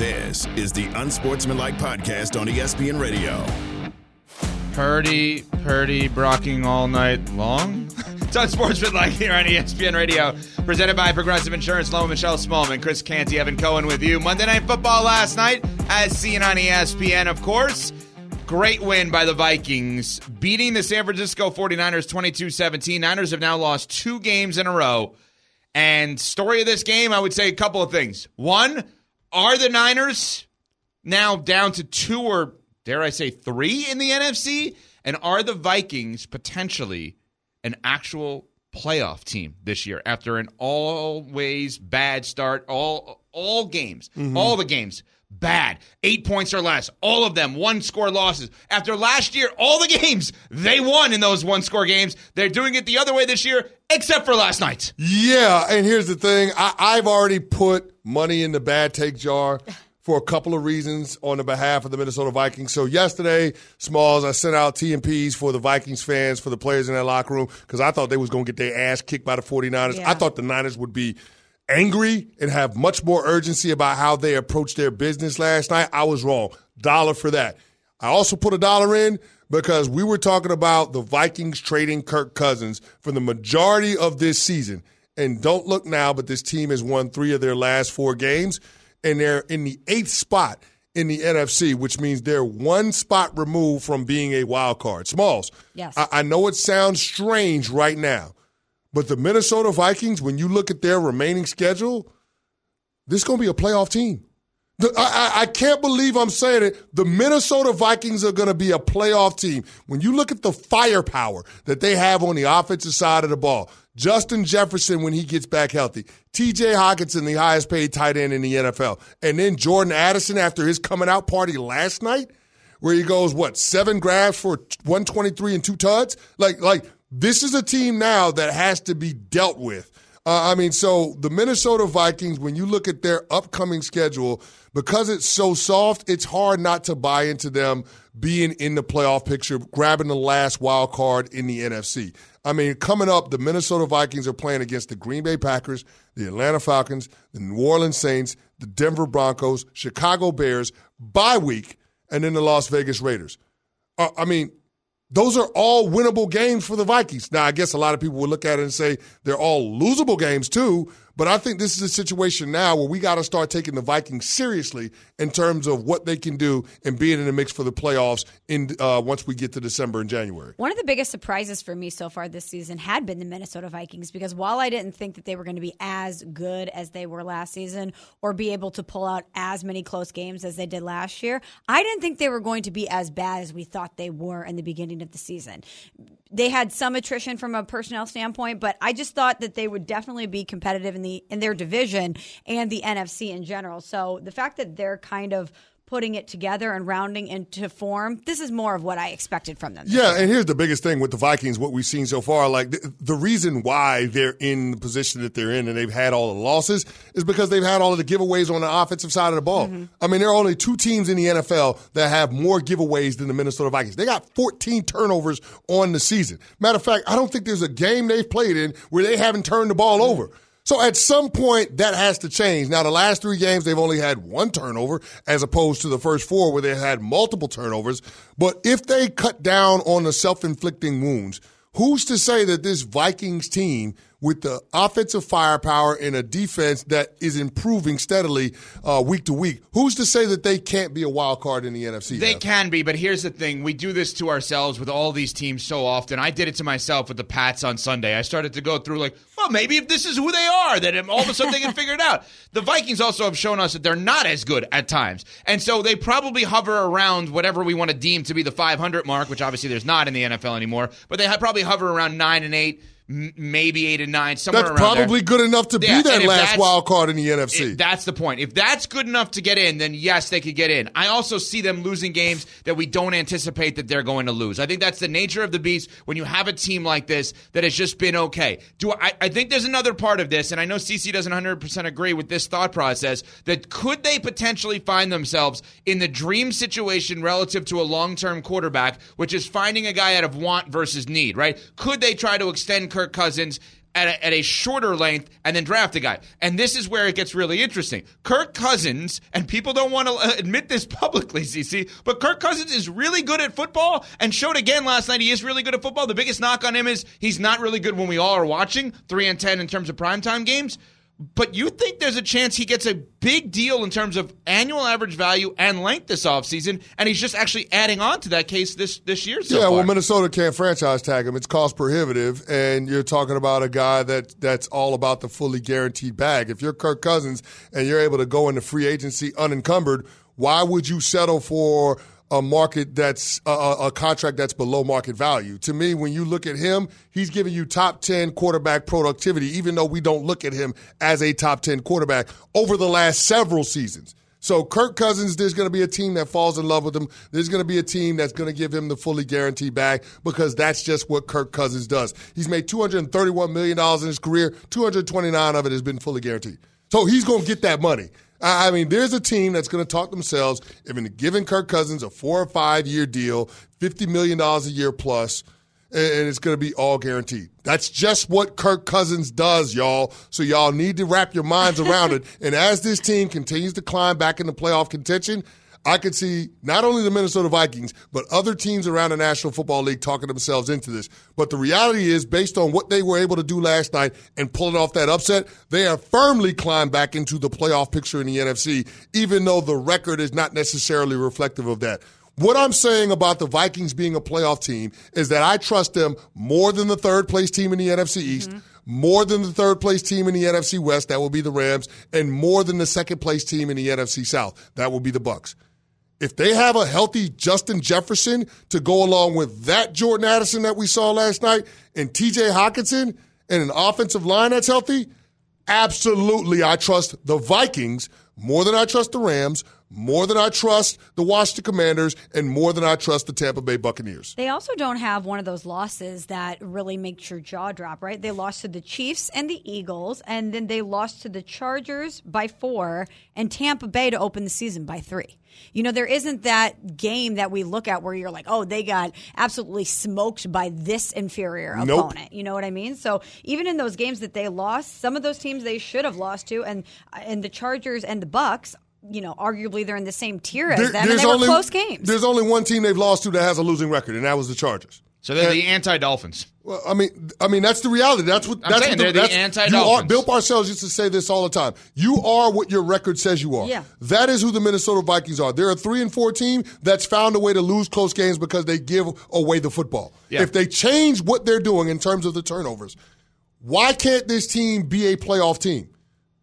This is the Unsportsmanlike Podcast on ESPN Radio. Purdy, Purdy, brocking all night long. it's Unsportsmanlike here on ESPN Radio, presented by Progressive Insurance. Low Michelle Smallmon, Chris Canty, Evan Cohen with you. Monday Night Football last night, as seen on ESPN, of course. Great win by the Vikings, beating the San Francisco 49ers 22 17. Niners have now lost two games in a row. And story of this game, I would say a couple of things. One, are the Niners now down to two or dare I say three in the NFC? And are the Vikings potentially an actual playoff team this year after an always bad start? All all games, mm-hmm. all the games bad. Eight points or less. All of them one score losses. After last year, all the games they won in those one score games. They're doing it the other way this year, except for last night. Yeah, and here's the thing: I, I've already put money in the bad take jar for a couple of reasons on the behalf of the Minnesota Vikings. So yesterday, Smalls, I sent out TMPs for the Vikings fans, for the players in that locker room, because I thought they was going to get their ass kicked by the 49ers. Yeah. I thought the Niners would be angry and have much more urgency about how they approached their business last night. I was wrong. Dollar for that. I also put a dollar in because we were talking about the Vikings trading Kirk Cousins for the majority of this season. And don't look now, but this team has won three of their last four games, and they're in the eighth spot in the NFC, which means they're one spot removed from being a wild card. Smalls. Yes. I, I know it sounds strange right now, but the Minnesota Vikings, when you look at their remaining schedule, this is going to be a playoff team. The, I, I, can't believe I'm saying it. The Minnesota Vikings are going to be a playoff team. When you look at the firepower that they have on the offensive side of the ball, Justin Jefferson when he gets back healthy, TJ Hockenson, the highest paid tight end in the NFL, and then Jordan Addison after his coming out party last night, where he goes, what, seven grabs for 123 and two tuds? Like, like, this is a team now that has to be dealt with. Uh, I mean, so the Minnesota Vikings, when you look at their upcoming schedule, because it's so soft, it's hard not to buy into them being in the playoff picture, grabbing the last wild card in the NFC. I mean, coming up, the Minnesota Vikings are playing against the Green Bay Packers, the Atlanta Falcons, the New Orleans Saints, the Denver Broncos, Chicago Bears, bye week, and then the Las Vegas Raiders. Uh, I mean, those are all winnable games for the Vikings. Now, I guess a lot of people would look at it and say they're all losable games too, but I think this is a situation now where we got to start taking the Vikings seriously in terms of what they can do and being in the mix for the playoffs in uh, once we get to December and January. One of the biggest surprises for me so far this season had been the Minnesota Vikings because while I didn't think that they were going to be as good as they were last season or be able to pull out as many close games as they did last year, I didn't think they were going to be as bad as we thought they were in the beginning of the season. They had some attrition from a personnel standpoint, but I just thought that they would definitely be competitive in the in their division and the NFC in general. So the fact that they're kind of putting it together and rounding into form, this is more of what I expected from them. Yeah, and here's the biggest thing with the Vikings, what we've seen so far. Like the, the reason why they're in the position that they're in and they've had all the losses is because they've had all of the giveaways on the offensive side of the ball. Mm-hmm. I mean, there are only two teams in the NFL that have more giveaways than the Minnesota Vikings. They got 14 turnovers on the season. Matter of fact, I don't think there's a game they've played in where they haven't turned the ball over. So at some point, that has to change. Now, the last three games, they've only had one turnover as opposed to the first four where they had multiple turnovers. But if they cut down on the self inflicting wounds, who's to say that this Vikings team with the offensive firepower and a defense that is improving steadily uh, week to week, who's to say that they can't be a wild card in the NFC? They can be, but here's the thing. We do this to ourselves with all these teams so often. I did it to myself with the Pats on Sunday. I started to go through like, well, maybe if this is who they are, then all of a sudden they can figure it out. The Vikings also have shown us that they're not as good at times. And so they probably hover around whatever we want to deem to be the 500 mark, which obviously there's not in the NFL anymore, but they probably hover around 9 and 8, m- maybe 8 and 9, somewhere That's around there. probably good enough to Yeah, be that last wild card in the NFC. That's the point. If that's good enough to get in, then yes, they could get in. I also see them losing games that we don't anticipate that they're going to lose. I think that's the nature of the beast when you have a team like this that has just been okay. Do I, I think there's another part of this, and I know CC doesn't 100% agree with this thought process, that could they potentially find themselves in the dream situation relative to a long term quarterback, which is finding a guy out of want versus need, right? Could they try to extend Kirk Cousins? at a, at a shorter length and then draft a guy. And this is where it gets really interesting. Kirk Cousins, and people don't want to uh, admit this publicly, CC, but Kirk Cousins is really good at football and showed again last night he is really good at football. The biggest knock on him is he's not really good when we all are watching, 3 and 10 in terms of primetime games. But you think there's a chance he gets a big deal in terms of annual average value and length this offseason, and he's just actually adding on to that case this this year so yeah, far. well, Minnesota can't franchise tag him. It's cost prohibitive, and you're talking about a guy that that's all about the fully guaranteed bag. If you're Kirk Cousins and you're able to go into free agency unencumbered, why would you settle for a market that's a, a, contract that's below market value. To me, when you look at him, he's giving you top 10 quarterback productivity, even though we don't look at him as a top 10 quarterback over the last several seasons. So Kirk Cousins, there's going to be a team that falls in love with him. There's going to be a team that's going to give him the fully guaranteed bag because that's just what Kirk Cousins does. He's made $231 million in his career. 229 of it has been fully guaranteed. So he's going to get that money. I mean, there's a team that's going to talk themselves into giving Kirk Cousins a four or five year deal, $50 million a year plus, and it's going to be all guaranteed. That's just what Kirk Cousins does, y'all. So y'all need to wrap your minds around it. And as this team continues to climb back into playoff contention, I could see not only the Minnesota Vikings, but other teams around the National Football League talking themselves into this. But the reality is, based on what they were able to do last night and pulling off that upset, they have firmly climbed back into the playoff picture in the NFC, even though the record is not necessarily reflective of that. What I'm saying about the Vikings being a playoff team is that I trust them more than the third place team in the NFC East. Mm-hmm more than the third place team in the NFC West, that will be the Rams, and more than the second place team in the NFC South, that will be the Bucs. If they have a healthy Justin Jefferson to go along with that Jordan Addison that we saw last night and TJ Hockenson and an offensive line that's healthy, absolutely I trust the Vikings more than I trust the Rams, more than I trust the Washington Commanders, and more than I trust the Tampa Bay Buccaneers. They also don't have one of those losses that really makes your jaw drop, right? They lost to the Chiefs and the Eagles, and then they lost to the Chargers by four and Tampa Bay to open the season by three. You know, there isn't that game that we look at where you're like, oh, they got absolutely smoked by this inferior nope. opponent. You know what I mean? So even in those games that they lost, some of those teams they should have lost to, and and the Chargers and the Bucs you know, arguably they're in the same tier as there, them, and they only, were close games. There's only one team they've lost to that has a losing record, and that was the Chargers. So they're and, the anti-Dolphins. Well, I mean, I mean that's the reality. That's what. I'm that's saying what the, they're the anti-Dolphins. Are, Bill Parcells used to say this all the time. You are what your record says you are. Yeah. That is who the Minnesota Vikings are. They're a three and four team that's found a way to lose close games because they give away the football. Yeah. If they change what they're doing in terms of the turnovers, why can't this team be a playoff team?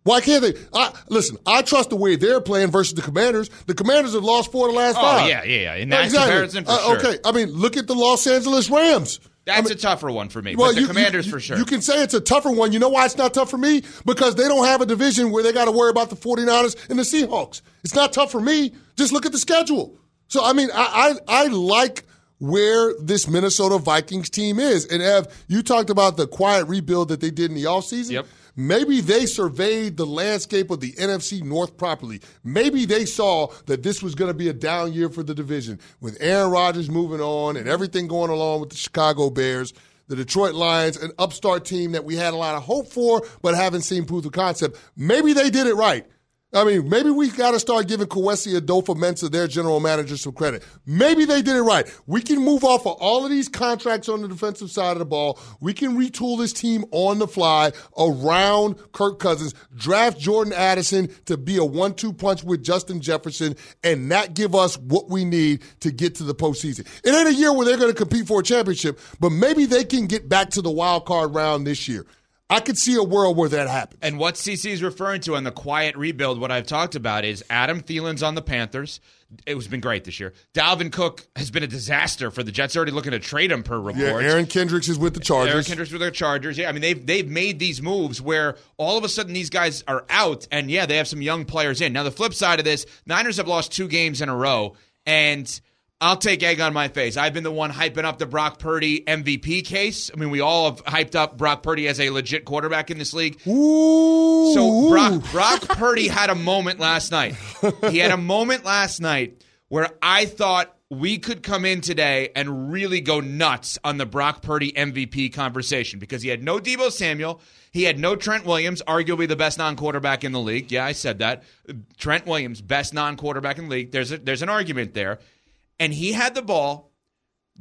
Why can't they? I, listen, I trust the way they're playing versus the Commanders. The Commanders have lost four of the last oh, five. Oh yeah, yeah, yeah. In that exactly. comparison, for uh, sure. Okay, I mean, look at the Los Angeles Rams. That's I mean, a tougher one for me. Well, but the you, Commanders you, for sure. You can say it's a tougher one. You know why it's not tough for me? Because they don't have a division where they got to worry about the 49ers and the Seahawks. It's not tough for me. Just look at the schedule. So I mean, I I, I like where this Minnesota Vikings team is. And Ev, you talked about the quiet rebuild that they did in the offseason. Yep. Maybe they surveyed the landscape of the NFC North properly. Maybe they saw that this was going to be a down year for the division with Aaron Rodgers moving on and everything going along with the Chicago Bears. The Detroit Lions, an upstart team that we had a lot of hope for, but haven't seen proof of concept. Maybe they did it right. I mean, maybe we got to start giving Kwesi Adofo-Mensah, their general manager, some credit. Maybe they did it right. We can move off of all of these contracts on the defensive side of the ball. We can retool this team on the fly around Kirk Cousins, draft Jordan Addison to be a one-two punch with Justin Jefferson, and not give us what we need to get to the postseason. It ain't a year where they're going to compete for a championship, but maybe they can get back to the wild card round this year. I could see a world where that happens. And what CC is referring to on the quiet rebuild, what I've talked about is Adam Thielen's on the Panthers. It has been great this year. Dalvin Cook has been a disaster for the Jets. Already looking to trade him per report. Yeah, Eric Kendricks is with the Chargers. Eric Kendricks with the Chargers. Yeah, I mean they've they've made these moves where all of a sudden these guys are out, and yeah, they have some young players in. Now the flip side of this, Niners have lost two games in a row, and I'll take egg on my face. I've been the one hyping up the Brock Purdy MVP case. I mean, we all have hyped up Brock Purdy as a legit quarterback in this league. Ooh. So Brock, Brock Purdy had a moment last night. He had a moment last night where I thought we could come in today and really go nuts on the Brock Purdy MVP conversation because he had no Deebo Samuel. He had no Trent Williams, arguably the best non quarterback in the league. Yeah, I said that. Trent Williams, best non quarterback in the league. There's, a, there's an argument there. And he had the ball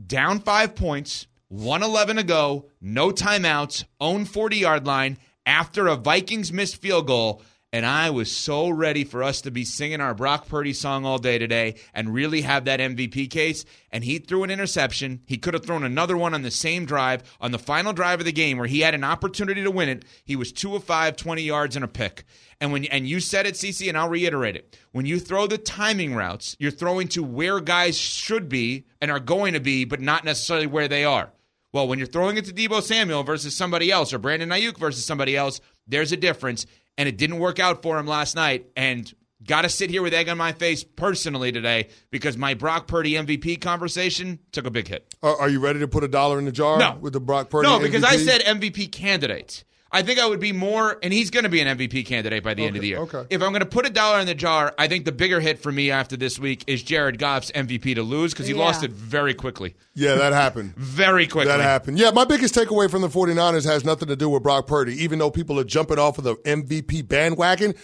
down five points, 111 to go, no timeouts, own 40 yard line after a Vikings missed field goal and I was so ready for us to be singing our Brock Purdy song all day today and really have that MVP case. And he threw an interception. He could have thrown another one on the same drive, on the final drive of the game where he had an opportunity to win it. He was two of five, 20 yards and a pick. And when and you said it, CC, and I'll reiterate it. When you throw the timing routes, you're throwing to where guys should be and are going to be, but not necessarily where they are. Well, when you're throwing it to Deebo Samuel versus somebody else, or Brandon Aiyuk versus somebody else, there's a difference and it didn't work out for him last night. And got to sit here with egg on my face personally today because my Brock Purdy MVP conversation took a big hit. Are, you ready to put a dollar in the jar no. with the Brock Purdy? No, because MVP? I said MVP candidate. I think I would be more, and he's going to be an MVP candidate by the okay, end of the year. Okay. If I'm going to put a dollar in the jar, I think the bigger hit for me after this week is Jared Goff's MVP to lose because he yeah. lost it very quickly. Yeah, that happened. very quickly. That happened. Yeah, my biggest takeaway from the 49ers has nothing to do with Brock Purdy, even though people are jumping off of the MVP bandwagon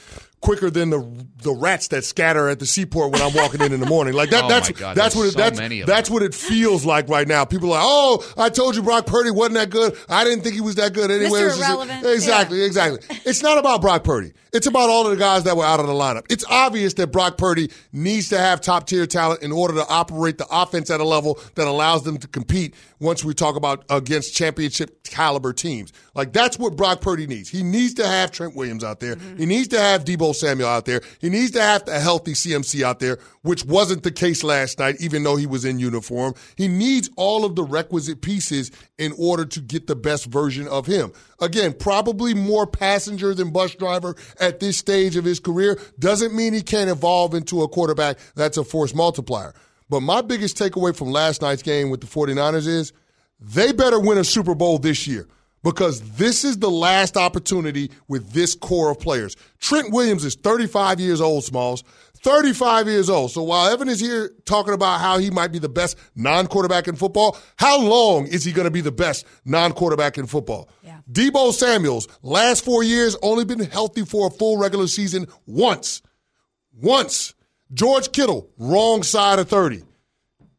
quicker than the the rats that scatter at the seaport when I'm walking in in the morning. Like that. oh that's God, that's what it, so that's that's what it feels like right now. People are like, oh, I told you Brock Purdy wasn't that good. I didn't think he was that good anyway. Mr. Irrelevant. exactly, yeah. exactly. It's not about Brock Purdy. It's about all of the guys that were out of the lineup. It's obvious that Brock Purdy needs to have top tier talent in order to operate the offense at a level that allows them to compete once we talk about against championship caliber teams. Like that's what Brock Purdy needs. He needs to have Trent Williams out there. Mm-hmm. He needs to have Deebo Samuel out there. He needs to have a healthy CMC out there, which wasn't the case last night, even though he was in uniform. He needs all of the requisite pieces in order to get the best version of him. Again, probably more passenger than bus driver at this stage of his career doesn't mean he can't evolve into a quarterback that's a force multiplier. But my biggest takeaway from last night's game with the 49ers is they better win a Super Bowl this year because this is the last opportunity with this core of players. Trent Williams is 35 years old, Smalls. 35 years old. So while Evan is here talking about how he might be the best non quarterback in football, how long is he going to be the best non quarterback in football? Yeah. Deebo Samuels, last four years, only been healthy for a full regular season once. Once. George Kittle, wrong side of 30.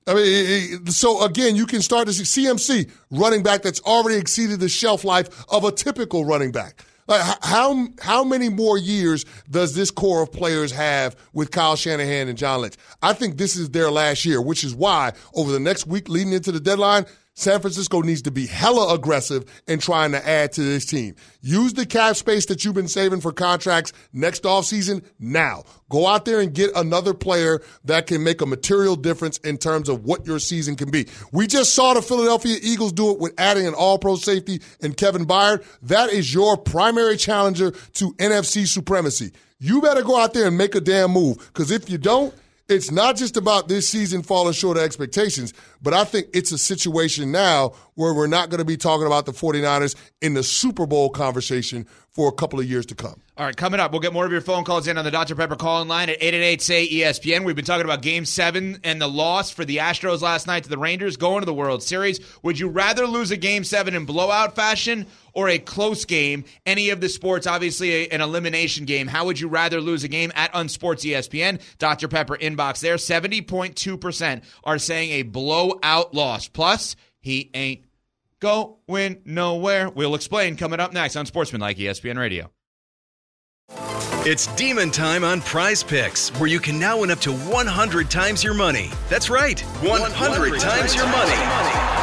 I mean, so again, you can start to see CMC running back that's already exceeded the shelf life of a typical running back. Like how how many more years does this core of players have with Kyle Shanahan and John Lynch? I think this is their last year, which is why over the next week leading into the deadline, San Francisco needs to be hella aggressive in trying to add to this team. Use the cap space that you've been saving for contracts next offseason now. Go out there and get another player that can make a material difference in terms of what your season can be. We just saw the Philadelphia Eagles do it with adding an all pro safety and Kevin Byard. That is your primary challenger to NFC supremacy. You better go out there and make a damn move because if you don't, it's not just about this season falling short of expectations, but I think it's a situation now where we're not going to be talking about the 49ers in the Super Bowl conversation for a couple of years to come. All right, coming up, we'll get more of your phone calls in on the Dr. Pepper call-in line at 888-SAY-ESPN. We've been talking about Game 7 and the loss for the Astros last night to the Rangers going to the World Series. Would you rather lose a Game 7 in blowout fashion or a close game? Any of the sports, obviously a, an elimination game. How would you rather lose a game at Unsports ESPN? Dr. Pepper inbox there. 70.2% are saying a blowout loss. Plus, he ain't going nowhere. We'll explain coming up next on Sportsman Like ESPN Radio. It's demon time on prize picks, where you can now win up to 100 times your money. That's right, 100, 100 times your money.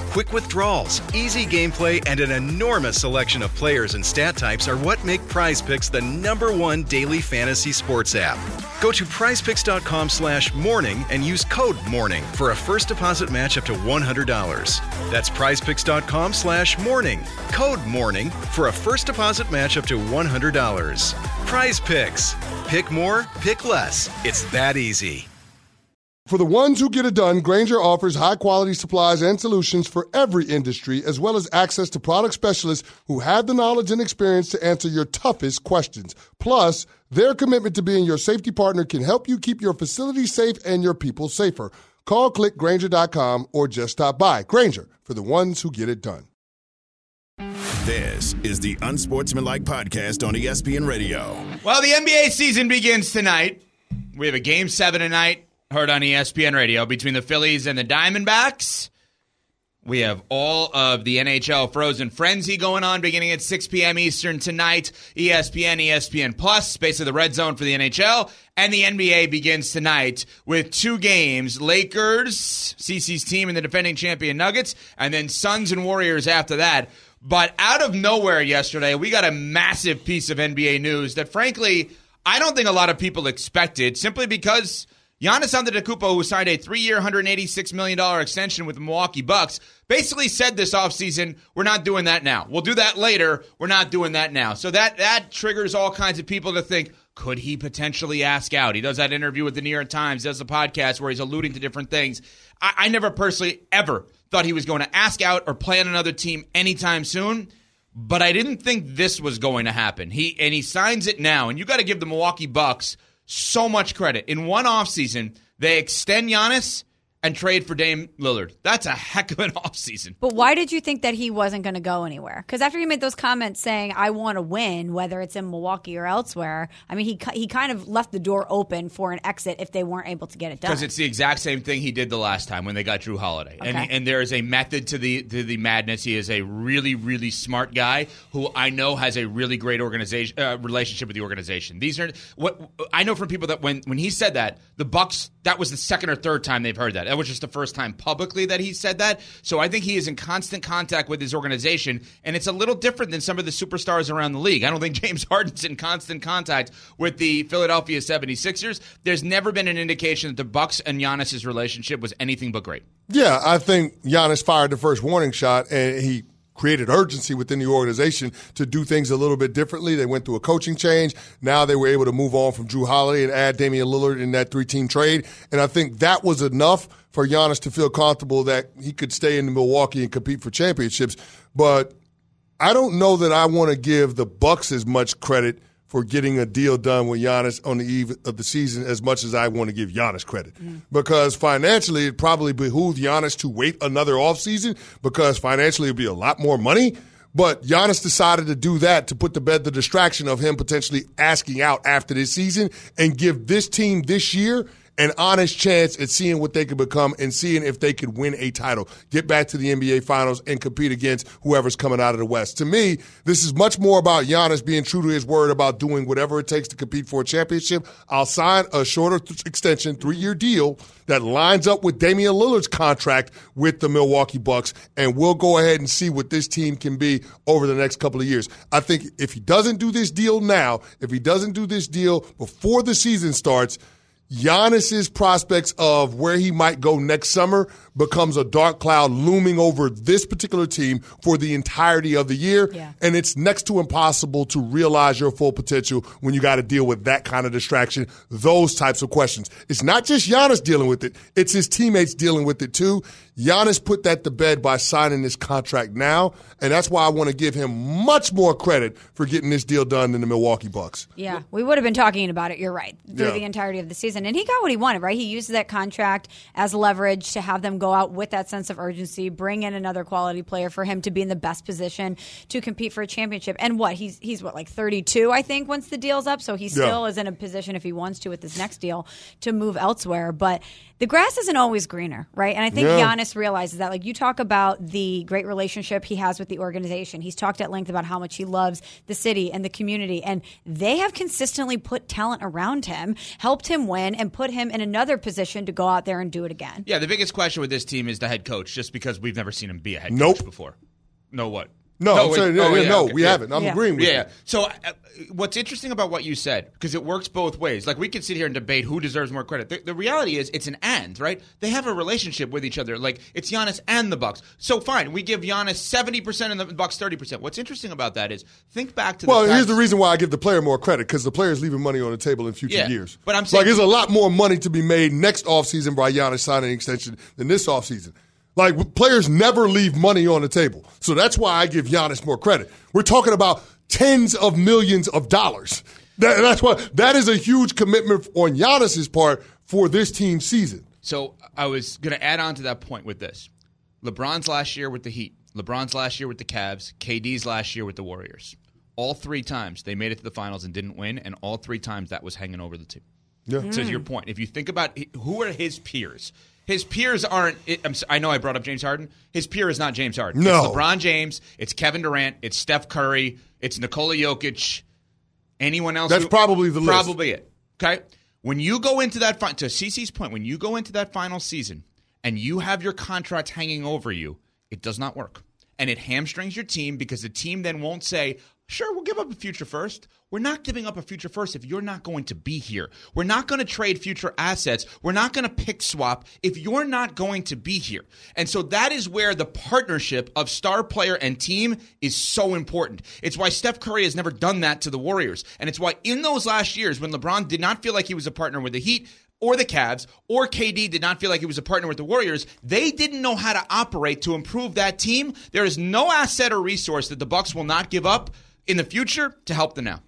Quick withdrawals, easy gameplay, and an enormous selection of players and stat types are what make Prize Picks the number one daily fantasy sports app. Go to Prize prizepicks.com slash morning and use code morning for a first deposit match up to $100. That's prizepicks.com slash morning. Code morning for a first deposit match up to $100. Prize Picks. Pick more, pick less. It's that easy. For the ones who get it done, Grainger offers high quality supplies and solutions for every industry, as well as access to product specialists who have the knowledge and experience to answer your toughest questions. Plus, their commitment to being your safety partner can help you keep your facility safe and your people safer. Call clickgrainger.com or just stop by. Grainger, for the ones who get it done. This is the Unsportsmanlike Podcast on ESPN Radio. Well, the NBA season begins tonight. We have a game seven tonight, heard on ESPN Radio, between the Phillies and the Diamondbacks. We have all of the NHL Frozen Frenzy going on beginning at 6 p.m. Eastern tonight. ESPN, ESPN Plus, basically the red zone for the NHL. And the NBA begins tonight with two games Lakers, CC's team, and the defending champion Nuggets, and then Suns and Warriors after that. But out of nowhere yesterday, we got a massive piece of NBA news that, frankly, I don't think a lot of people expected simply because Giannis Antetokounmpo, who signed a three-year, $186 million extension with the Milwaukee Bucks, basically said this offseason, we're not doing that now. We'll do that later. We're not doing that now. So that, that triggers all kinds of people to think, could he potentially ask out? He does that interview with the New York Times, does a podcast where he's alluding to different things. I, I never personally ever thought he was going to ask out or play on another team anytime soon but I didn't think this was going to happen. He and he signs it now, and you got to give the Milwaukee Bucks so much credit. In one offseason, they extend Giannis and trade for Dame Lillard. That's a heck of an offseason. But why did you think that he wasn't going to go anywhere? Because after he made those comments saying, "I want to win," whether it's in Milwaukee or elsewhere, I mean, he he kind of left the door open for an exit if they weren't able to get it done. Because it's the exact same thing he did the last time when they got Jrue Holiday. Okay. And and there is a method to the to the madness. He is a really really smart guy who I know has a really great organization uh, relationship with the organization. These are what I know from people that when when he said that the Bucks that was the second or third time they've heard that. That was just the first time publicly that he said that. So I think he is in constant contact with his organization, and it's a little different than some of the superstars around the league. I don't think James Harden's in constant contact with the Philadelphia 76ers. There's never been an indication that the Bucks and Giannis's relationship was anything but great. Yeah, I think Giannis fired the first warning shot, and he created urgency within the organization to do things a little bit differently. They went through a coaching change. Now they were able to move on from Jrue Holiday and add Damian Lillard in that three-team trade, and I think that was enough for Giannis to feel comfortable that he could stay in Milwaukee and compete for championships. But I don't know that I want to give the Bucks as much credit for getting a deal done with Giannis on the eve of the season as much as I want to give Giannis credit. Mm. Because financially, it probably behooved Giannis to wait another offseason because financially it'd be a lot more money. But Giannis decided to do that to put to bed the distraction of him potentially asking out after this season and give this team this year an honest chance at seeing what they could become and seeing if they could win a title, get back to the NBA Finals, and compete against whoever's coming out of the West. To me, this is much more about Giannis being true to his word about doing whatever it takes to compete for a championship. I'll sign a shorter th- extension, three year deal that lines up with Damian Lillard's contract with the Milwaukee Bucks, and we'll go ahead and see what this team can be over the next couple of years. I think if he doesn't do this deal now, if he doesn't do this deal before the season starts, Giannis's prospects of where he might go next summer becomes a dark cloud looming over this particular team for the entirety of the year. Yeah. And it's next to impossible to realize your full potential when you got to deal with that kind of distraction, those types of questions. It's not just Giannis dealing with it, it's his teammates dealing with it too. Giannis put that to bed by signing this contract now, and that's why I want to give him much more credit for getting this deal done than the Milwaukee Bucks. Yeah, we would have been talking about it. You're right through Yeah. the entirety of the season, and he got what he wanted. Right, he used that contract as leverage to have them go out with that sense of urgency, bring in another quality player for him to be in the best position to compete for a championship. And what he's he's what like 32, I think, once the deal's up. So he Yeah. still is in a position if he wants to with this next deal to move elsewhere. But the grass isn't always greener, right? And I think Yeah. Giannis realizes that. Like you talk about the great relationship he has with the organization. He's talked at length about how much he loves the city and the community, and they have consistently put talent around him, helped him win, and put him in another position to go out there and do it again. Yeah, the biggest question with this team is the head coach, just because we've never seen him be a head Nope. coach before. No, what? No, No, I'm saying, yeah, Oh, yeah, yeah, no, okay, we yeah. haven't. I'm Yeah. agreeing with Yeah. you. So, uh, what's interesting about what you said, because it works both ways. Like we could sit here and debate who deserves more credit. The, the reality is, it's an and, right? They have a relationship with each other. Like it's Giannis and the Bucks. So fine, we give Giannis seventy percent and the Bucks thirty percent. What's interesting about that is think back to Well, the here's the reason why I give the player more credit because the player's leaving money on the table in future Yeah, years. but I'm saying- like there's a lot more money to be made next offseason by Giannis signing an extension than this offseason. Like players never leave money on the table, so that's why I give Giannis more credit. We're talking about tens of millions of dollars. That, that's why that is a huge commitment on Giannis's part for this team season. So I was going to add on to that point with this. LeBron's last year with the Heat, LeBron's last year with the Cavs, KD's last year with the Warriors. All three times they made it to the finals and didn't win, and all three times that was hanging over the team. Yeah. So to mm. your point, if you think about who are his peers, his peers aren't. I'm, s- I know I brought up James Harden. His peer is not James Harden. No. It's LeBron James. It's Kevin Durant. It's Steph Curry. It's Nikola Jokic. Anyone else? That's who- probably the list. Probably it. Okay. When you go into that fi- to CC's point, when you go into that final season and you have your contract hanging over you, it does not work, and it hamstrings your team because the team then won't say, "Sure, we'll give up a future first. We're not giving up a future first if you're not going to be here. We're not going to trade future assets. We're not going to pick swap if you're not going to be here. And so that is where the partnership of star player and team is so important. It's why Steph Curry has never done that to the Warriors. And it's why in those last years when LeBron did not feel like he was a partner with the Heat, or the Cavs or KD did not feel like he was a partner with the Warriors, they didn't know how to operate to improve that team. There is no asset or resource that the Bucks will not give up in the future to help them now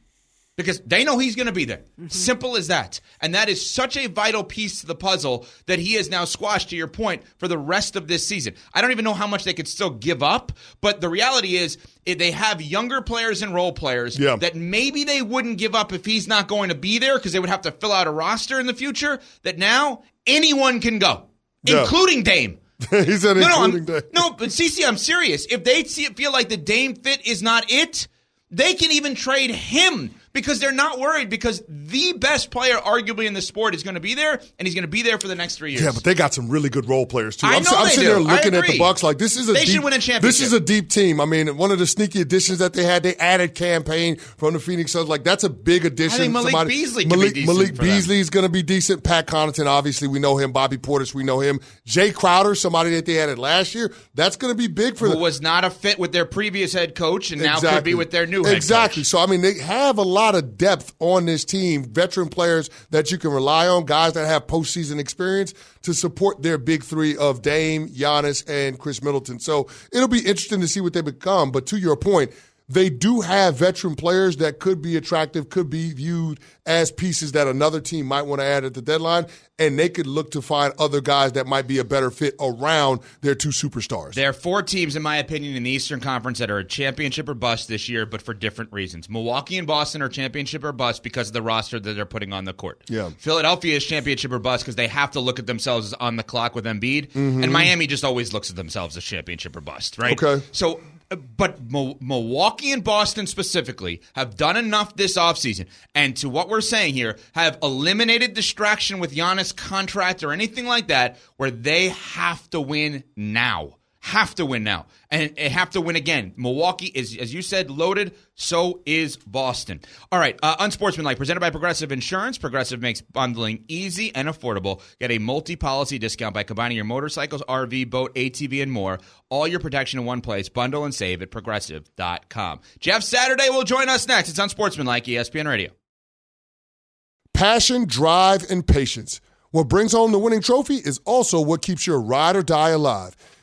because they know he's going to be there. Mm-hmm. Simple as that. And that is such a vital piece to the puzzle that he is now squashed, to your point, for the rest of this season. I don't even know how much they could still give up, but the reality is they have younger players and role players Yeah. that maybe they wouldn't give up if he's not going to be there because they would have to fill out a roster in the future. That now anyone can go, Yeah. including Dame. he said, No, no, no, but CC, I'm serious. If they see, feel like the Dame fit is not it, they can even trade him because they're not worried because the best player, arguably in the sport, is going to be there, and he's going to be there for the next three years. Yeah, but they got some really good role players too. I I'm, know I'm they sitting do. there looking at the. Bucks like this is a They deep, should win a championship. This is a deep team. I mean, one of the sneaky additions that they had, they added Cam Payne from the Phoenix Suns. Like that's a big addition. I think Malik Beasley can be Malik, decent Malik for them. Beasley is going to be decent. Pat Connaughton, obviously, we know him. Bobby Portis, we know him. Jae Crowder, somebody that they added last year, that's going to be big for Who them. was not a fit with their previous head coach, and now could be with their new head Exactly. coach. So I mean, they have a lot of depth on this team, veteran players that you can rely on, guys that have postseason experience to support their big three of Dame, Giannis, and Khris Middleton. So it'll be interesting to see what they become. But to your point. They do have veteran players that could be attractive, could be viewed as pieces that another team might want to add at the deadline, and they could look to find other guys that might be a better fit around their two superstars. There are four teams, in my opinion, in the Eastern Conference that are a championship or bust this year, but for different reasons. Milwaukee and Boston are championship or bust because of the roster that they're putting on the court. Yeah. Philadelphia is championship or bust because they have to look at themselves as on the clock with Embiid, mm-hmm. and Miami just always looks at themselves as championship or bust, right? Okay. So, but Milwaukee and Boston specifically have done enough this offseason, and to what we're saying here, have eliminated distraction with Giannis' contract or anything like that, where they have to win now. Have to win now. And have to win again. Milwaukee is, as you said, loaded. So is Boston. All right. Uh, Unsportsmanlike, presented by Progressive Insurance. Progressive makes bundling easy and affordable. Get a multi policy discount by combining your motorcycles, RV, boat, ATV, and more. All your protection in one place. Bundle and save at progressive.com. Jeff Saturday will join us next. It's Unsportsmanlike, ESPN Radio. Passion, drive, and patience. What brings home the winning trophy is also what keeps your ride or die alive.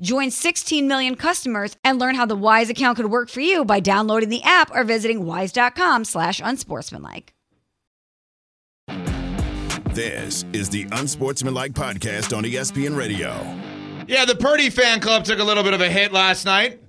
Join 16 million customers and learn how the Wise account could work for you by downloading the app or visiting wise.com slash unsportsmanlike. This is the Unsportsmanlike Podcast on ESPN Radio. Yeah, the Purdy fan club took a little bit of a hit last night.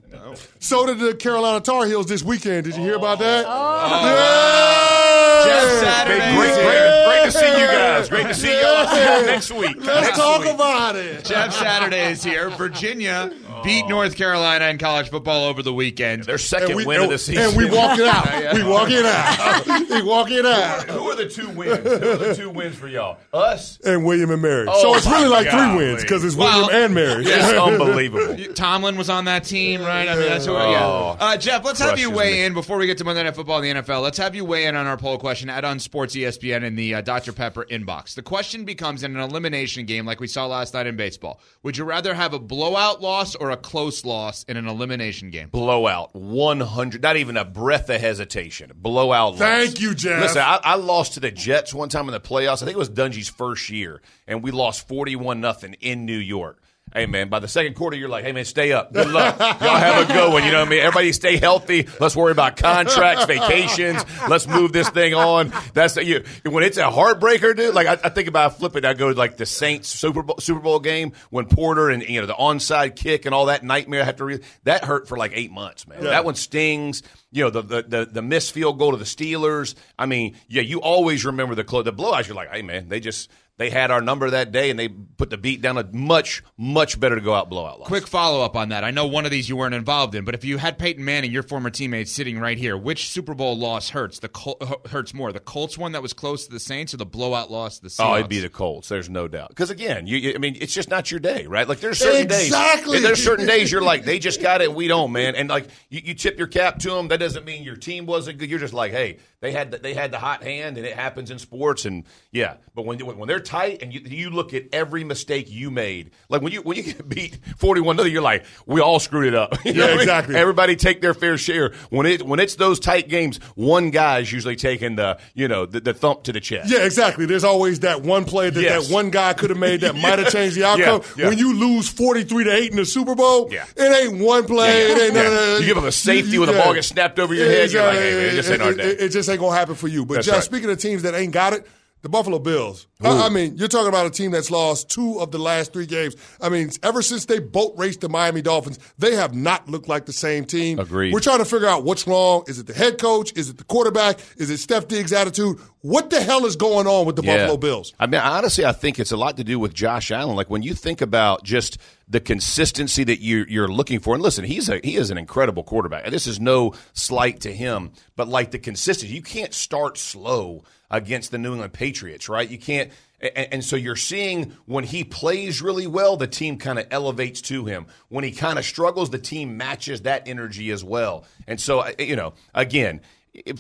So did the Carolina Tar Heels this weekend. Did you hear about that? Jeff Yeah. Saturday. Great, great, great to see you guys. Great to see y'all. See y'all next week. Let's Next talk week. about it. Jeff Saturday is here. Virginia beat North Carolina in college football over the weekend. Their second we, win of and, the season. and we walk it out. We walk it out. we walk it out. Who are the two wins? Who are the two wins for y'all? Us? And William and Mary. Oh, so it's really my like three wins because it's Well, William and Mary. It's unbelievable. Tomlin was on that team, right? I mean, that's who. Yeah. Oh. Uh, Jeff, let's have you weigh me. in before we get to Monday Night Football in the NFL. Let's have you weigh in on our poll question at Unsports ESPN in the uh, Dr Pepper inbox. The question becomes: in an elimination game like we saw last night in baseball, would you rather have a blowout loss or a close loss in an elimination game? Blowout. 100. Not even a breath of hesitation. Blowout loss. Thank you, Jeff. Listen, I, I lost to the Jets one time in the playoffs. I think it was Dungy's first year, and we lost 41 nothing in New York. Hey man, by the second quarter, you're like, "Hey man, stay up. Good luck. Y'all have a good one." You know what I mean? Everybody stay healthy. Let's worry about contracts, vacations. Let's move this thing on. That's you. When it's a heartbreaker, dude. Like I, I think about flipping. I go to like the Saints Super Bowl, Super Bowl game when Porter and you know the onside kick and all that nightmare. I have to read that hurt for like eight months, man. That one stings. You know the, the the the missed field goal to the Steelers. I mean, yeah, you always remember the clo- the blowouts. You're like, hey man, they just they had our number that day and they put the beat down. A much much better to go out blowout loss. Quick follow up on that. I know one of these you weren't involved in, but if you had Peyton Manning, your former teammate, sitting right here, which Super Bowl loss hurts? The Col- hurts more, the Colts one that was close to the Saints, or the blowout loss to the Seahawks? Oh, it'd be the Colts. There's no doubt. Because again, you, you- I mean, it's just not your day, right? Like there's certain days. Exactly. days. There's certain days you're like, they just got it, we don't, man. And like you, you tip your cap to them. That doesn't mean your team wasn't good. You're just like, hey, they had the, they had the hot hand, and it happens in sports. And yeah, but when when they're tight and you, you look at every mistake you made, like when you when you get beat 41 nothing, you're like, we all screwed it up. You Yeah, what I mean? exactly. Everybody take their fair share. When it when it's those tight games, one guy's usually taking the you know the, the thump to the chest. Yeah, exactly. There's always that one play that Yes. that one guy could have made that might have changed the outcome. Yeah, yeah. When you lose 43 to 8 in the Super Bowl, Yeah. it ain't one play. Yeah, It ain't yeah. You give them a safety with the ball gets snapped over your head, you're like, hey, man, it just ain't our day. It, it just ain't to happen for you. But That's Jeff, right. speaking of teams that ain't got it, the Buffalo Bills. I, I mean, you're talking about a team that's lost two of the last three games. I mean, ever since they boat raced the Miami Dolphins, they have not looked like the same team. Agreed. We're trying to figure out what's wrong. Is it the head coach? Is it the quarterback? Is it Steph Diggs' attitude? What the hell is going on with the Buffalo Bills? I mean, honestly, I think it's a lot to do with Josh Allen. Like when you think about just the consistency that you're, you're looking for, and listen, he's a he is an incredible quarterback. And this is no slight to him, but like the consistency, you can't start slow against the New England Patriots, right? You can't. And, and so you're seeing when he plays really well, the team kind of elevates to him. When he kind of struggles, the team matches that energy as well. And so, you know, again,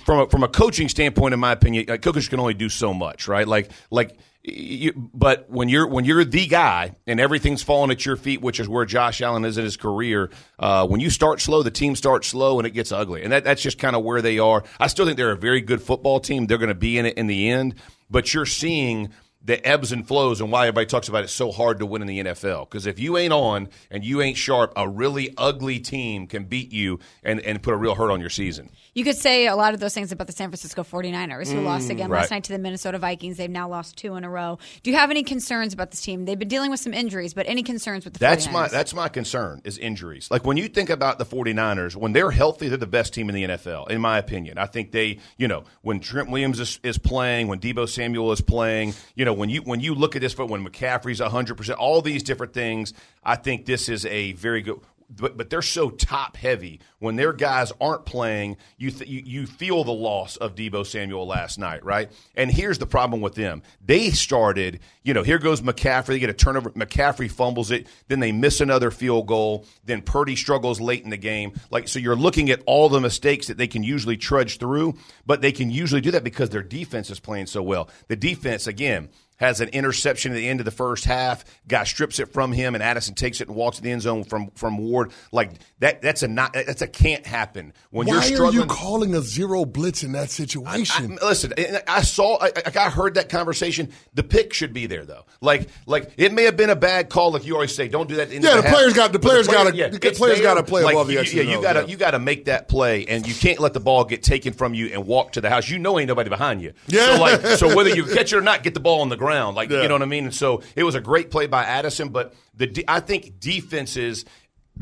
from a, from a coaching standpoint, in my opinion, coaches can only do so much, right? Like like. You, but when you're when you're the guy and everything's falling at your feet, which is where Josh Allen is in his career, uh, when you start slow, the team starts slow and it gets ugly, and that, that's just kind of where they are. I still think they're a very good football team. They're going to be in it in the end, but you're seeing the ebbs and flows and why everybody talks about it's so hard to win in the NFL. Because if you ain't on and you ain't sharp, a really ugly team can beat you and, and put a real hurt on your season. You could say a lot of those things about the San Francisco 49ers, who lost mm, again last night to the Minnesota Vikings. They've now lost two in a row. Do you have any concerns about this team? They've been dealing with some injuries, but any concerns with the That's 49ers? my that's my concern is injuries. Like when you think about the 49ers, when they're healthy, they're the best team in the NFL, in my opinion. I think they, you know, when Trent Williams is, is playing, when Deebo Samuel is playing, you know, when you when you look at this, but when McCaffrey's 100%, all these different things, I think this is a very good but but they're so top heavy when their guys aren't playing. You th- you you feel the loss of Deebo Samuel last night, right? And here's the problem with them: they started. You know, here goes McCaffrey. They get a turnover. McCaffrey fumbles it. Then they miss another field goal. Then Purdy struggles late in the game. Like so, you're looking at all the mistakes that they can usually trudge through, but they can usually do that because their defense is playing so well. The defense again has an interception at the end of the first half. Guy strips it from him, and Addison takes it and walks to the end zone from from Ward. Like that. That's a not. That's a can't happen when Why you're struggling. are you calling a zero blitz in that situation? I, listen, I saw, I, I heard that conversation. The pick should be there though. Like, like it may have been a bad call, like you always say. Don't do that. Yeah, the, half. players got the players got to yeah, the players got to play Like, above the X's yeah, you got to yeah. you got to make that play, and you can't let the ball get taken from you and walk to the house. You know, ain't nobody behind you. Yeah. So like, so whether you catch it or not, get the ball on the ground. Like, Yeah. you know what I mean. And so it was a great play by Addison, but the de- I think defenses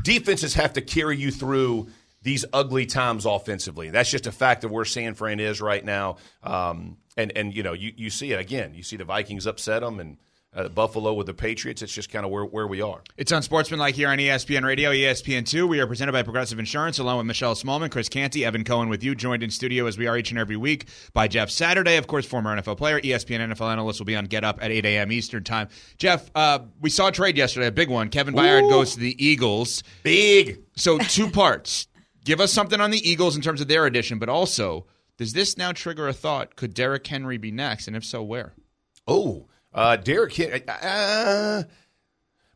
defenses have to carry you through these ugly times offensively. That's just a fact of where San Fran is right now. Um, and and you know you, you see it again. You see the Vikings upset them and uh, Buffalo with the Patriots. It's just kind of where, where we are. It's on Sportsmanlike here on ESPN Radio, ESPN2. We are presented by Progressive Insurance, along with Michelle Smallmon, Chris Canty, Evan Cohen with you, joined in studio as we are each and every week by Jeff Saturday, of course, former NFL player, ESPN NFL analyst, will be on Get Up at 8 a.m. Eastern Time. Jeff, uh, we saw a trade yesterday, a big one. Kevin Byard goes to the Eagles. Big. So, two parts. Give us something on the Eagles in terms of their addition, but also, does this now trigger a thought? Could Derrick Henry be next? And if so, where? Oh, uh, Derrick. Uh,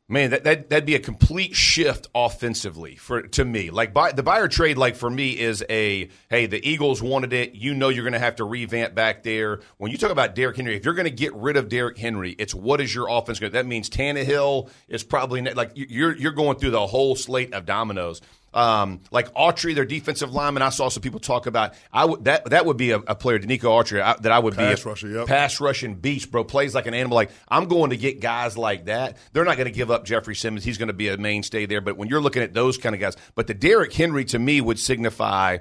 man, that, that that'd be a complete shift offensively for to me. Like buy, the Byard trade, like for me, is a hey, the Eagles wanted it. You know, you're going to have to revamp back there. When you talk about Derrick Henry, if you're going to get rid of Derrick Henry, it's what is your offense going? to That means Tannehill is probably like you're you're going through the whole slate of dominoes. Um, like Autry, their defensive lineman. I saw some people talk about. I would that that would be a, a player, Denico Autry, I, that I would Pass be a rusher, yep. pass rushing beast, bro. Plays like an animal. Like I'm going to get guys like that. They're not going to give up Jeffrey Simmons. He's going to be a mainstay there. But when you're looking at those kind of guys, but the Derrick Henry to me would signify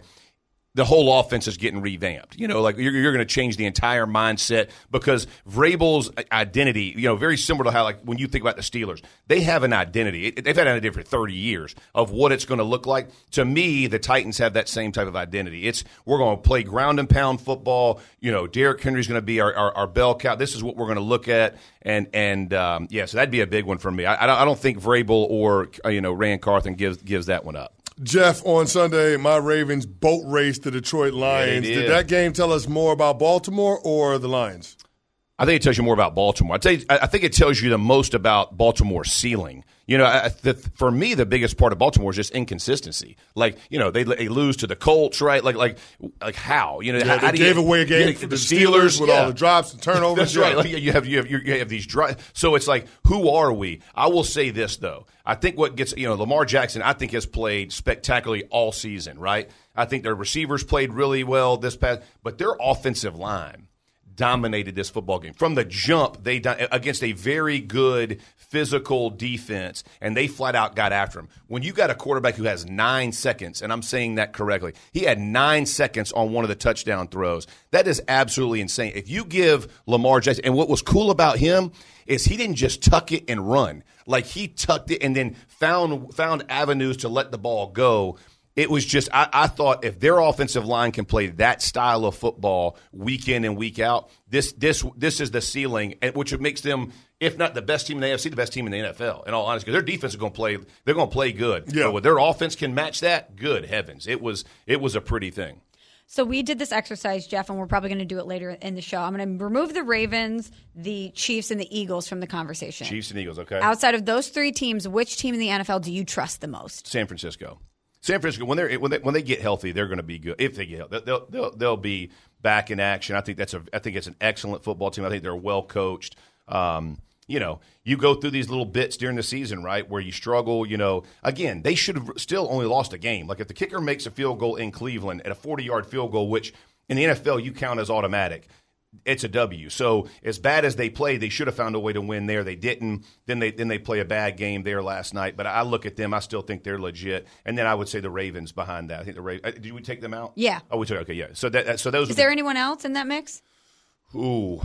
the whole offense is getting revamped. You know, like you're, you're going to change the entire mindset because Vrabel's identity, you know, very similar to how, like, when you think about the Steelers, they have an identity. It- they've had an identity for 30 years of what it's going to look like. To me, the Titans have that same type of identity. It's we're going to play ground and pound football. You know, Derrick Henry's going to be our, our, our bell cow. This is what we're going to look at. And, and um, yeah, so that'd be a big one for me. I, I don't- I don't think Vrabel or, uh, you know, Ran Carthon gives, gives that one up. Jeff, on Sunday, my Ravens boat raced the Detroit Lions. did. did that game tell us more about Baltimore or the Lions? I think it tells you more about Baltimore. I tell you, I think it tells you the most about Baltimore's ceiling. You know, I, the, for me, the biggest part of Baltimore is just inconsistency. Like, you know, they, they lose to the Colts, right? Like, like, like how? You know, Yeah, how, they do you- gave away a game yeah, for the Steelers, with all the drops and turnovers. That's right. Like, you have you have you have these dry. So it's like, who are we? I will say this though. I think what gets you know Lamar Jackson. I think has played spectacularly all season. Right. I think their receivers played really well this past, but their offensive line dominated this football game from the jump. They against a very good physical defense, and they flat out got after him. When you got a quarterback who has nine seconds, and I'm saying that correctly, he had nine seconds on one of the touchdown throws. That is absolutely insane. If you give Lamar Jackson, and what was cool about him is he didn't just tuck it and run. Like he tucked it and then found found avenues to let the ball go it was just I, I thought if their offensive line can play that style of football week in and week out, this this this is the ceiling, which makes them, if not the best team in the AFC, the best team in the NFL. In all honesty, because their defense is going to play, they're going to play good. Yeah. But when their offense can match that, good heavens, it was it was a pretty thing. So we did this exercise, Jeff, and we're probably going to do it later in the show. I'm going to remove the Ravens, the Chiefs, and the Eagles from the conversation. Chiefs and Eagles, okay. Outside of those three teams, which team in the NFL do you trust the most? San Francisco. San Francisco when they're when they when they get healthy, they're going to be good. If they get healthy, they'll they'll they'll be back in action. I think that's a I think it's an excellent football team. I think they're well coached. Um, you know, you go through these little bits during the season, right, where you struggle. You know, again, they should have still only lost a game. Like if the kicker makes a field goal in Cleveland at a forty yard field goal, which in the NFL you count as automatic it's a W. So as bad as they play, they should have found a way to win there. They didn't. Then they then they play a bad game there last night. But I look at them, I still think they're legit. And then I would say the Ravens behind that. I think the Ravens. Did we take them out? Yeah. Oh, we took. Okay, yeah. So that so those. Is there the, anyone else in that mix? Ooh.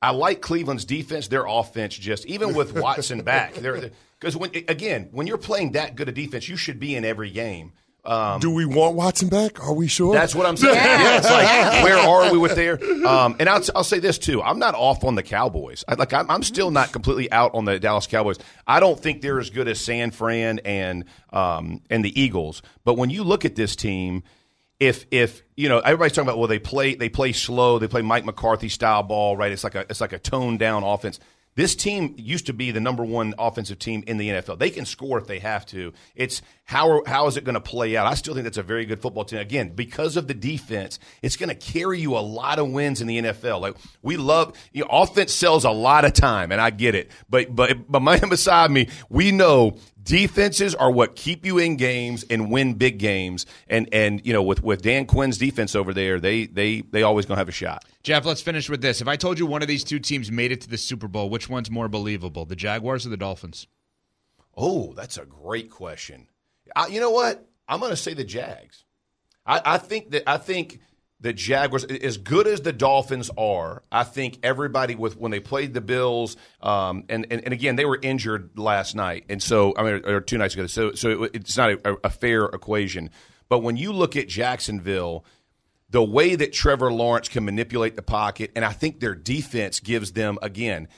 I like Cleveland's defense. Their offense just even with Watson back, they're Because when again, when you're playing that good a defense, you should be in every game. Um, Do we want Watson back? Are we sure? That's what I'm saying. Yeah, it's like where are we with there? Um, and I'll, I'll say this too: I'm not off on the Cowboys. I, like I'm, I'm still not completely out on the Dallas Cowboys. I don't think they're as good as San Fran and um, and the Eagles. But when you look at this team, if if you know everybody's talking about well they play they play slow they play Mike McCarthy style ball right it's like a it's like a toned down offense. This team used to be the number one offensive team in the NFL. They can score if they have to. It's how how is it going to play out? I still think that's a very good football team. Again, because of the defense, it's going to carry you a lot of wins in the NFL. Like we love you know, offense sells a lot of time, and I get it. But but but man beside me, we know defenses are what keep you in games and win big games. And and you know with with Dan Quinn's defense over there, they they they always going to have a shot. Jeff, let's finish with this. If I told you one of these two teams made it to the Super Bowl, which one's more believable, the Jaguars or the Dolphins? Oh, that's a great question. I, you know what? I'm going to say the Jags. I, I think that I think the Jaguars, as good as the Dolphins are, I think everybody with when they played the Bills, um, and, and, and again they were injured last night, and so I mean or two nights ago, so so it's not a, a fair equation. But when you look at Jacksonville, the way that Trevor Lawrence can manipulate the pocket, and I think their defense gives them again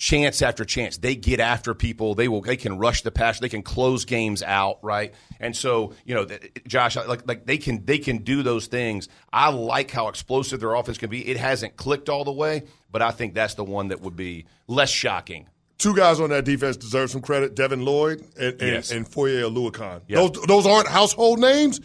chance after chance. They get after people. They will. They can rush the pass. They can close games out. Right. And so you know, Josh, like like they can they can do those things. I like how explosive their offense can be. It hasn't clicked all the way, but I think that's the one that would be less shocking. Two guys on that defense deserve some credit: Devin Lloyd and and, Yes. and Foye Oluokun. Yep. Those those aren't household names.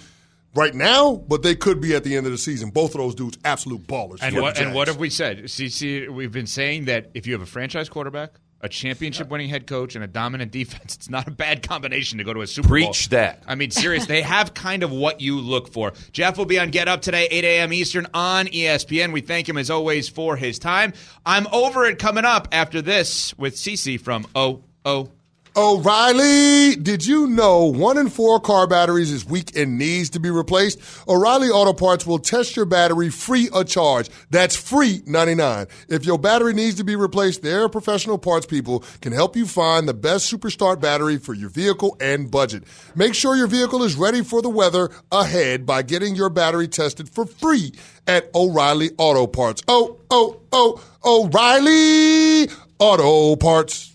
Right now, but they could be at the end of the season. Both of those dudes, absolute ballers. And what and what have we said? See, see, we've been saying that if you have a franchise quarterback, a championship-winning head coach, and a dominant defense, it's not a bad combination to go to a Super Bowl. Preach that. I mean, serious. they have kind of what you look for. Jeff will be on Get Up today, 8 a.m. Eastern on ESPN. We thank him as always for his time. I'm over it coming up after this with Cece from O O. O'Reilly, did you know one in four car batteries is weak and needs to be replaced? O'Reilly Auto Parts will test your battery free of charge. That's free 99. If your battery needs to be replaced, their professional parts people can help you find the best Superstart battery for your vehicle and budget. Make sure your vehicle is ready for the weather ahead by getting your battery tested for free at O'Reilly Auto Parts. Oh, oh, oh, O'Reilly Auto Parts.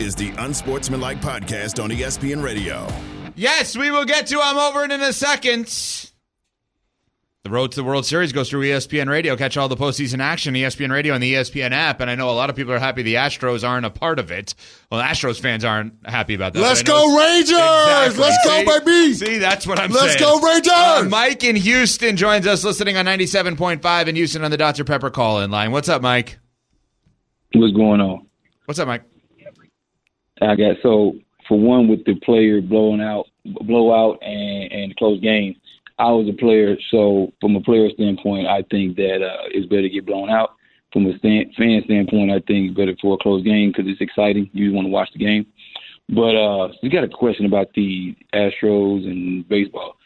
Is the Unsportsmanlike Podcast on ESPN Radio. Yes, we will get to I'm over it in a second. The road to the World Series goes through ESPN Radio. Catch all the postseason action, ESPN Radio, and the ESPN app. And I know a lot of people are happy the Astros aren't a part of it. Well, Astros fans aren't happy about that. Let's but I know go, it's- Rangers! Let's go, See? baby! See, that's what I'm saying. Let's go, Rangers! Uh, Mike in Houston joins us listening on 97.5 in Houston on the Dr. Pepper call in line. What's up, Mike? What's going on? What's up, Mike? I got so for one with the player blowing out, blowout and and close games. I was a player, so from a player standpoint, I think that uh, it's better to get blown out. From a stand, fan standpoint, I think it's better for a close game because it's exciting. You want to watch the game. But uh, we got a question about the Astros and baseball.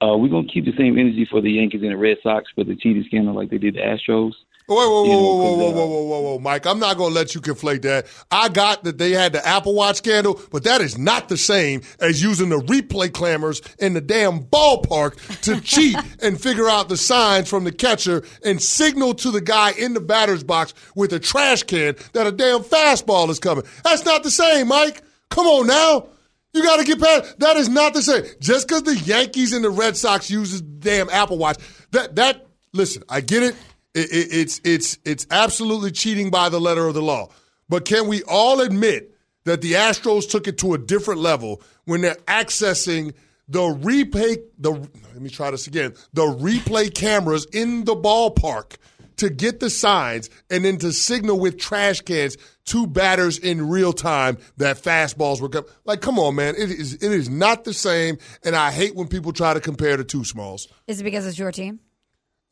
Uh, we're gonna keep the same energy for the Yankees and the Red Sox for the cheating scandal like they did the Astros. Whoa, whoa, You whoa, know, whoa, 'cause, whoa, uh, whoa, whoa, whoa, whoa, Mike. I'm not going to let you conflate that. I got that they had the Apple Watch scandal, but that is not the same as using the replay clammers in the damn ballpark to cheat and figure out the signs from the catcher and signal to the guy in the batter's box with a trash can that a damn fastball is coming. That's not the same, Mike. Come on now. You got to get past. That is not the same. Just because the Yankees and the Red Sox uses damn Apple Watch, that that listen, I get it. It, it. It's it's it's absolutely cheating by the letter of the law. But can we all admit that the Astros took it to a different level when they're accessing the replay? The let me try this again. The replay cameras in the ballpark to get the signs and then to signal with trash cans to batters in real time that fastballs were coming. Like, come on, man. It is it is not the same. And I hate when people try to compare the two smalls. Is it because it's your team?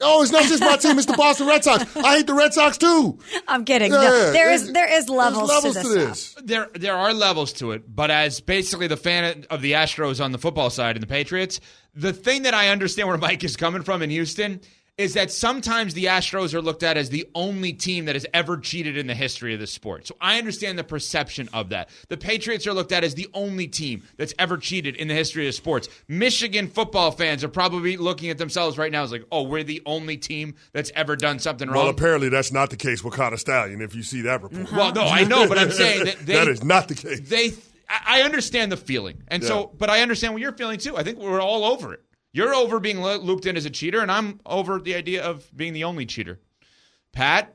Oh, it's not just my team. It's the Boston Red Sox. I hate the Red Sox too. I'm kidding. Yeah, no, there there is there is levels, levels to to this. this. There, there are levels to it, but as basically the fan of the Astros on the football side and the Patriots, the thing that I understand where Mike is coming from in Houston is that sometimes the Astros are looked at as the only team that has ever cheated in the history of the sport. So I understand the perception of that. The Patriots are looked at as the only team that's ever cheated in the history of sports. Michigan football fans are probably looking at themselves right now as like, oh, we're the only team that's ever done something wrong. Well, apparently that's not the case with Connor Stallion. If you see that report, Well, no, I know, but I'm saying that they- that is not the case. they I I understand the feeling, and so, but I understand what you're feeling too. I think we're all over it. You're over being lo- looped in as a cheater, and I'm over the idea of being the only cheater. Pat,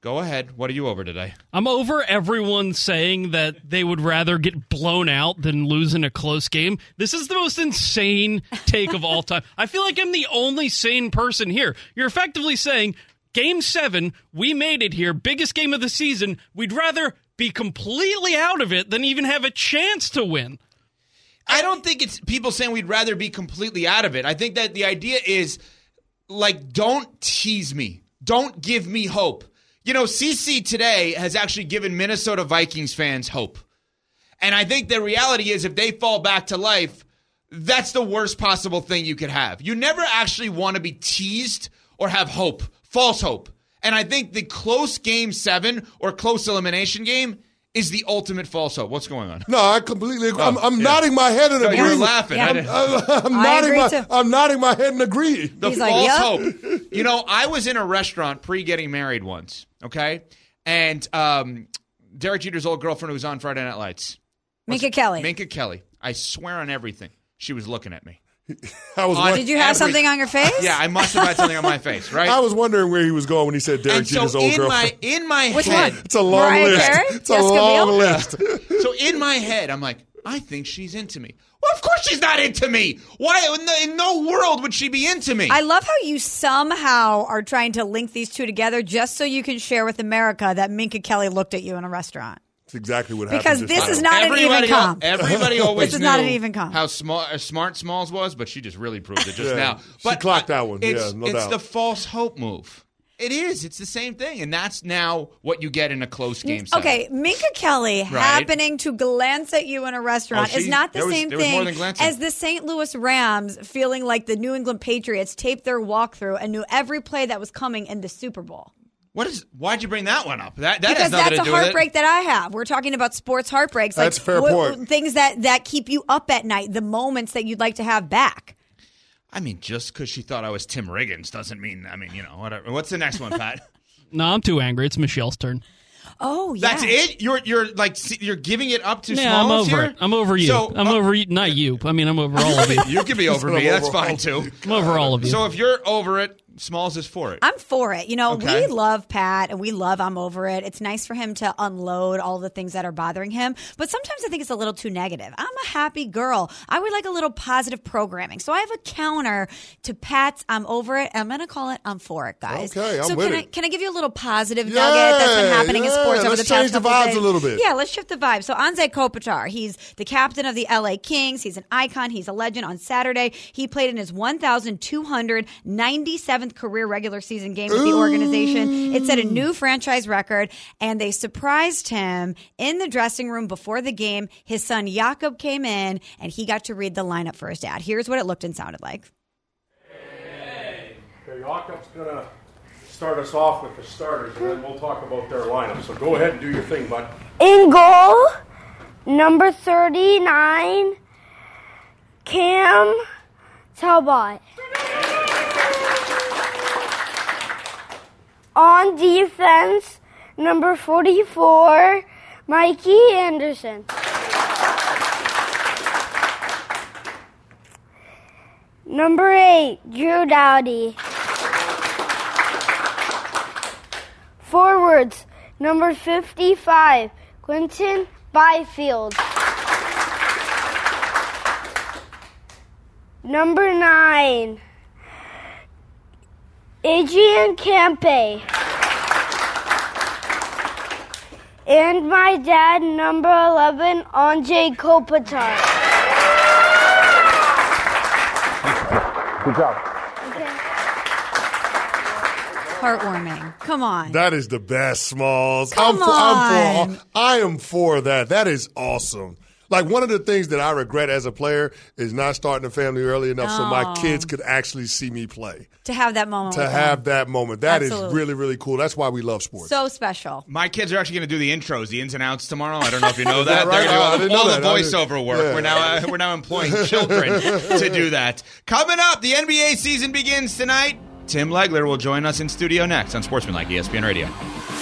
go ahead. What are you over today? I'm over everyone saying that they would rather get blown out than lose in a close game. This is the most insane take of all time. I feel like I'm the only sane person here. You're effectively saying, Game seven, we made it here, biggest game of the season. We'd rather be completely out of it than even have a chance to win. I don't think it's people saying we'd rather be completely out of it. I think that the idea is like, don't tease me. Don't give me hope. You know, CC today has actually given Minnesota Vikings fans hope. And I think the reality is if they fall back to life, that's the worst possible thing you could have. You never actually want to be teased or have hope, false hope. And I think the close game seven or close elimination game is the ultimate false hope. What's going on? No, I completely agree. I'm, Oh, I'm yeah. nodding my head in No, you were agreement. laughing. I I'm, didn't- I'm- I'm I nodding agree my, too. I'm nodding my head and agree. The He's like, false "Yep." hope. You know, I was in a restaurant pre getting married once, okay? And um, Derek Jeter's old girlfriend who was on Friday Night Lights. Minka Kelly. Minka Kelly. I swear on everything. She was looking at me. I was, On won- Did you have every- something on your face? Yeah, I must have had something on my face, right? I was wondering where he was going when he said Derek and so Jeter's old in girlfriend. my in my Which head, one? it's a long Mariah list. Carey? It's a long Biel? list. so in my head, I'm like, I think she's into me. Well, of course she's not into me. Why in, the, in no world would she be into me? I love how you somehow are trying to link these two together just so you can share with America that Minka Kelly looked at you in a restaurant. That's exactly what happened. Because just this is not an even Everybody al- comp. Everybody always This is knew not an even comp. how small, uh, smart Smalls was, but she just really proved it just Yeah, now. she clocked uh, that one. It's, Yeah, no it's doubt. the false hope move. It is. It's the same thing, and that's now what you get in a close game. seven. Okay, Minka Kelly happening to glance at you in a restaurant Oh, is not the same was thing as the St. Louis Rams feeling like the New England Patriots taped their walkthrough and knew every play that was coming in the Super Bowl. What is? Why'd you bring that one up? That that because has nothing that's to a do with it. heartbreak that I have. We're talking about sports heartbreaks. That's like fair what- point. Things that that keep you up at night, the moments that you'd like to have back. I mean, just because she thought I was Tim Riggins doesn't mean. I mean, you know, whatever. What's the next one, Pat? No, I'm too angry. It's Michelle's turn. Oh yeah, That's it. You're you're like you're giving it up to Yeah, I'm over here? it. I'm over you. So, I'm uh, over you. Not you. I mean, I'm over all of you. You can be over me. That's fine too. I'm over all of you. So if you're over it, Smalls is for it. I'm for it. You know, Okay. we love Pat and we love I'm over it. It's nice for him to unload all the things that are bothering him. But sometimes I think it's a little too negative. I'm a happy girl. I would like a little positive programming. So I have a counter to Pat's I'm over it. I'm going to call it I'm for it, guys. Okay, I'm so with can I can I give you a little positive Yeah, nugget that's been happening in sports over Let's the past change the couple vibes days? a little bit. Yeah, let's shift the vibe. So Anze Kopitar, he's the captain of the LA Kings. He's an icon. He's a legend. On Saturday, he played in his 1,297th career regular season game with the organization. It set a new franchise record, and they surprised him in the dressing room before the game. His son Jakob came in, and he got to read the lineup for his dad. Here's what it looked and sounded like. Okay, Jakob's gonna start us off with the starters, and then we'll talk about their lineup. So go ahead and do your thing, bud. In goal, number 39, Cam Talbot. On defense, number 44, Mikey Anderson. Number 8, Drew Doughty. Forwards, number 55, Quinton Byfield. Number 9, Adrian Kempe. And my dad, number 11, Anze Kopitar. Good job. Heartwarming. Come on. That is the best, Smalls. Come I'm for, I'm on. for, I am for that. That is awesome. Like one of the things that I regret as a player is not starting a family early enough so my Oh. kids could actually see me play. to have that moment. To have them. that moment. That is Absolutely. really, really cool. That's why we love sports. So special. My kids are actually going to do the intros, the ins and outs tomorrow. I don't know if you know Is that. that They're right? gonna do Oh, all, the, all the voiceover work. Yeah. We're now uh, we're now employing children to do that. Coming up, the NBA season begins tonight. Tim Legler will join us in studio next on Sportsmanlike ESPN Radio.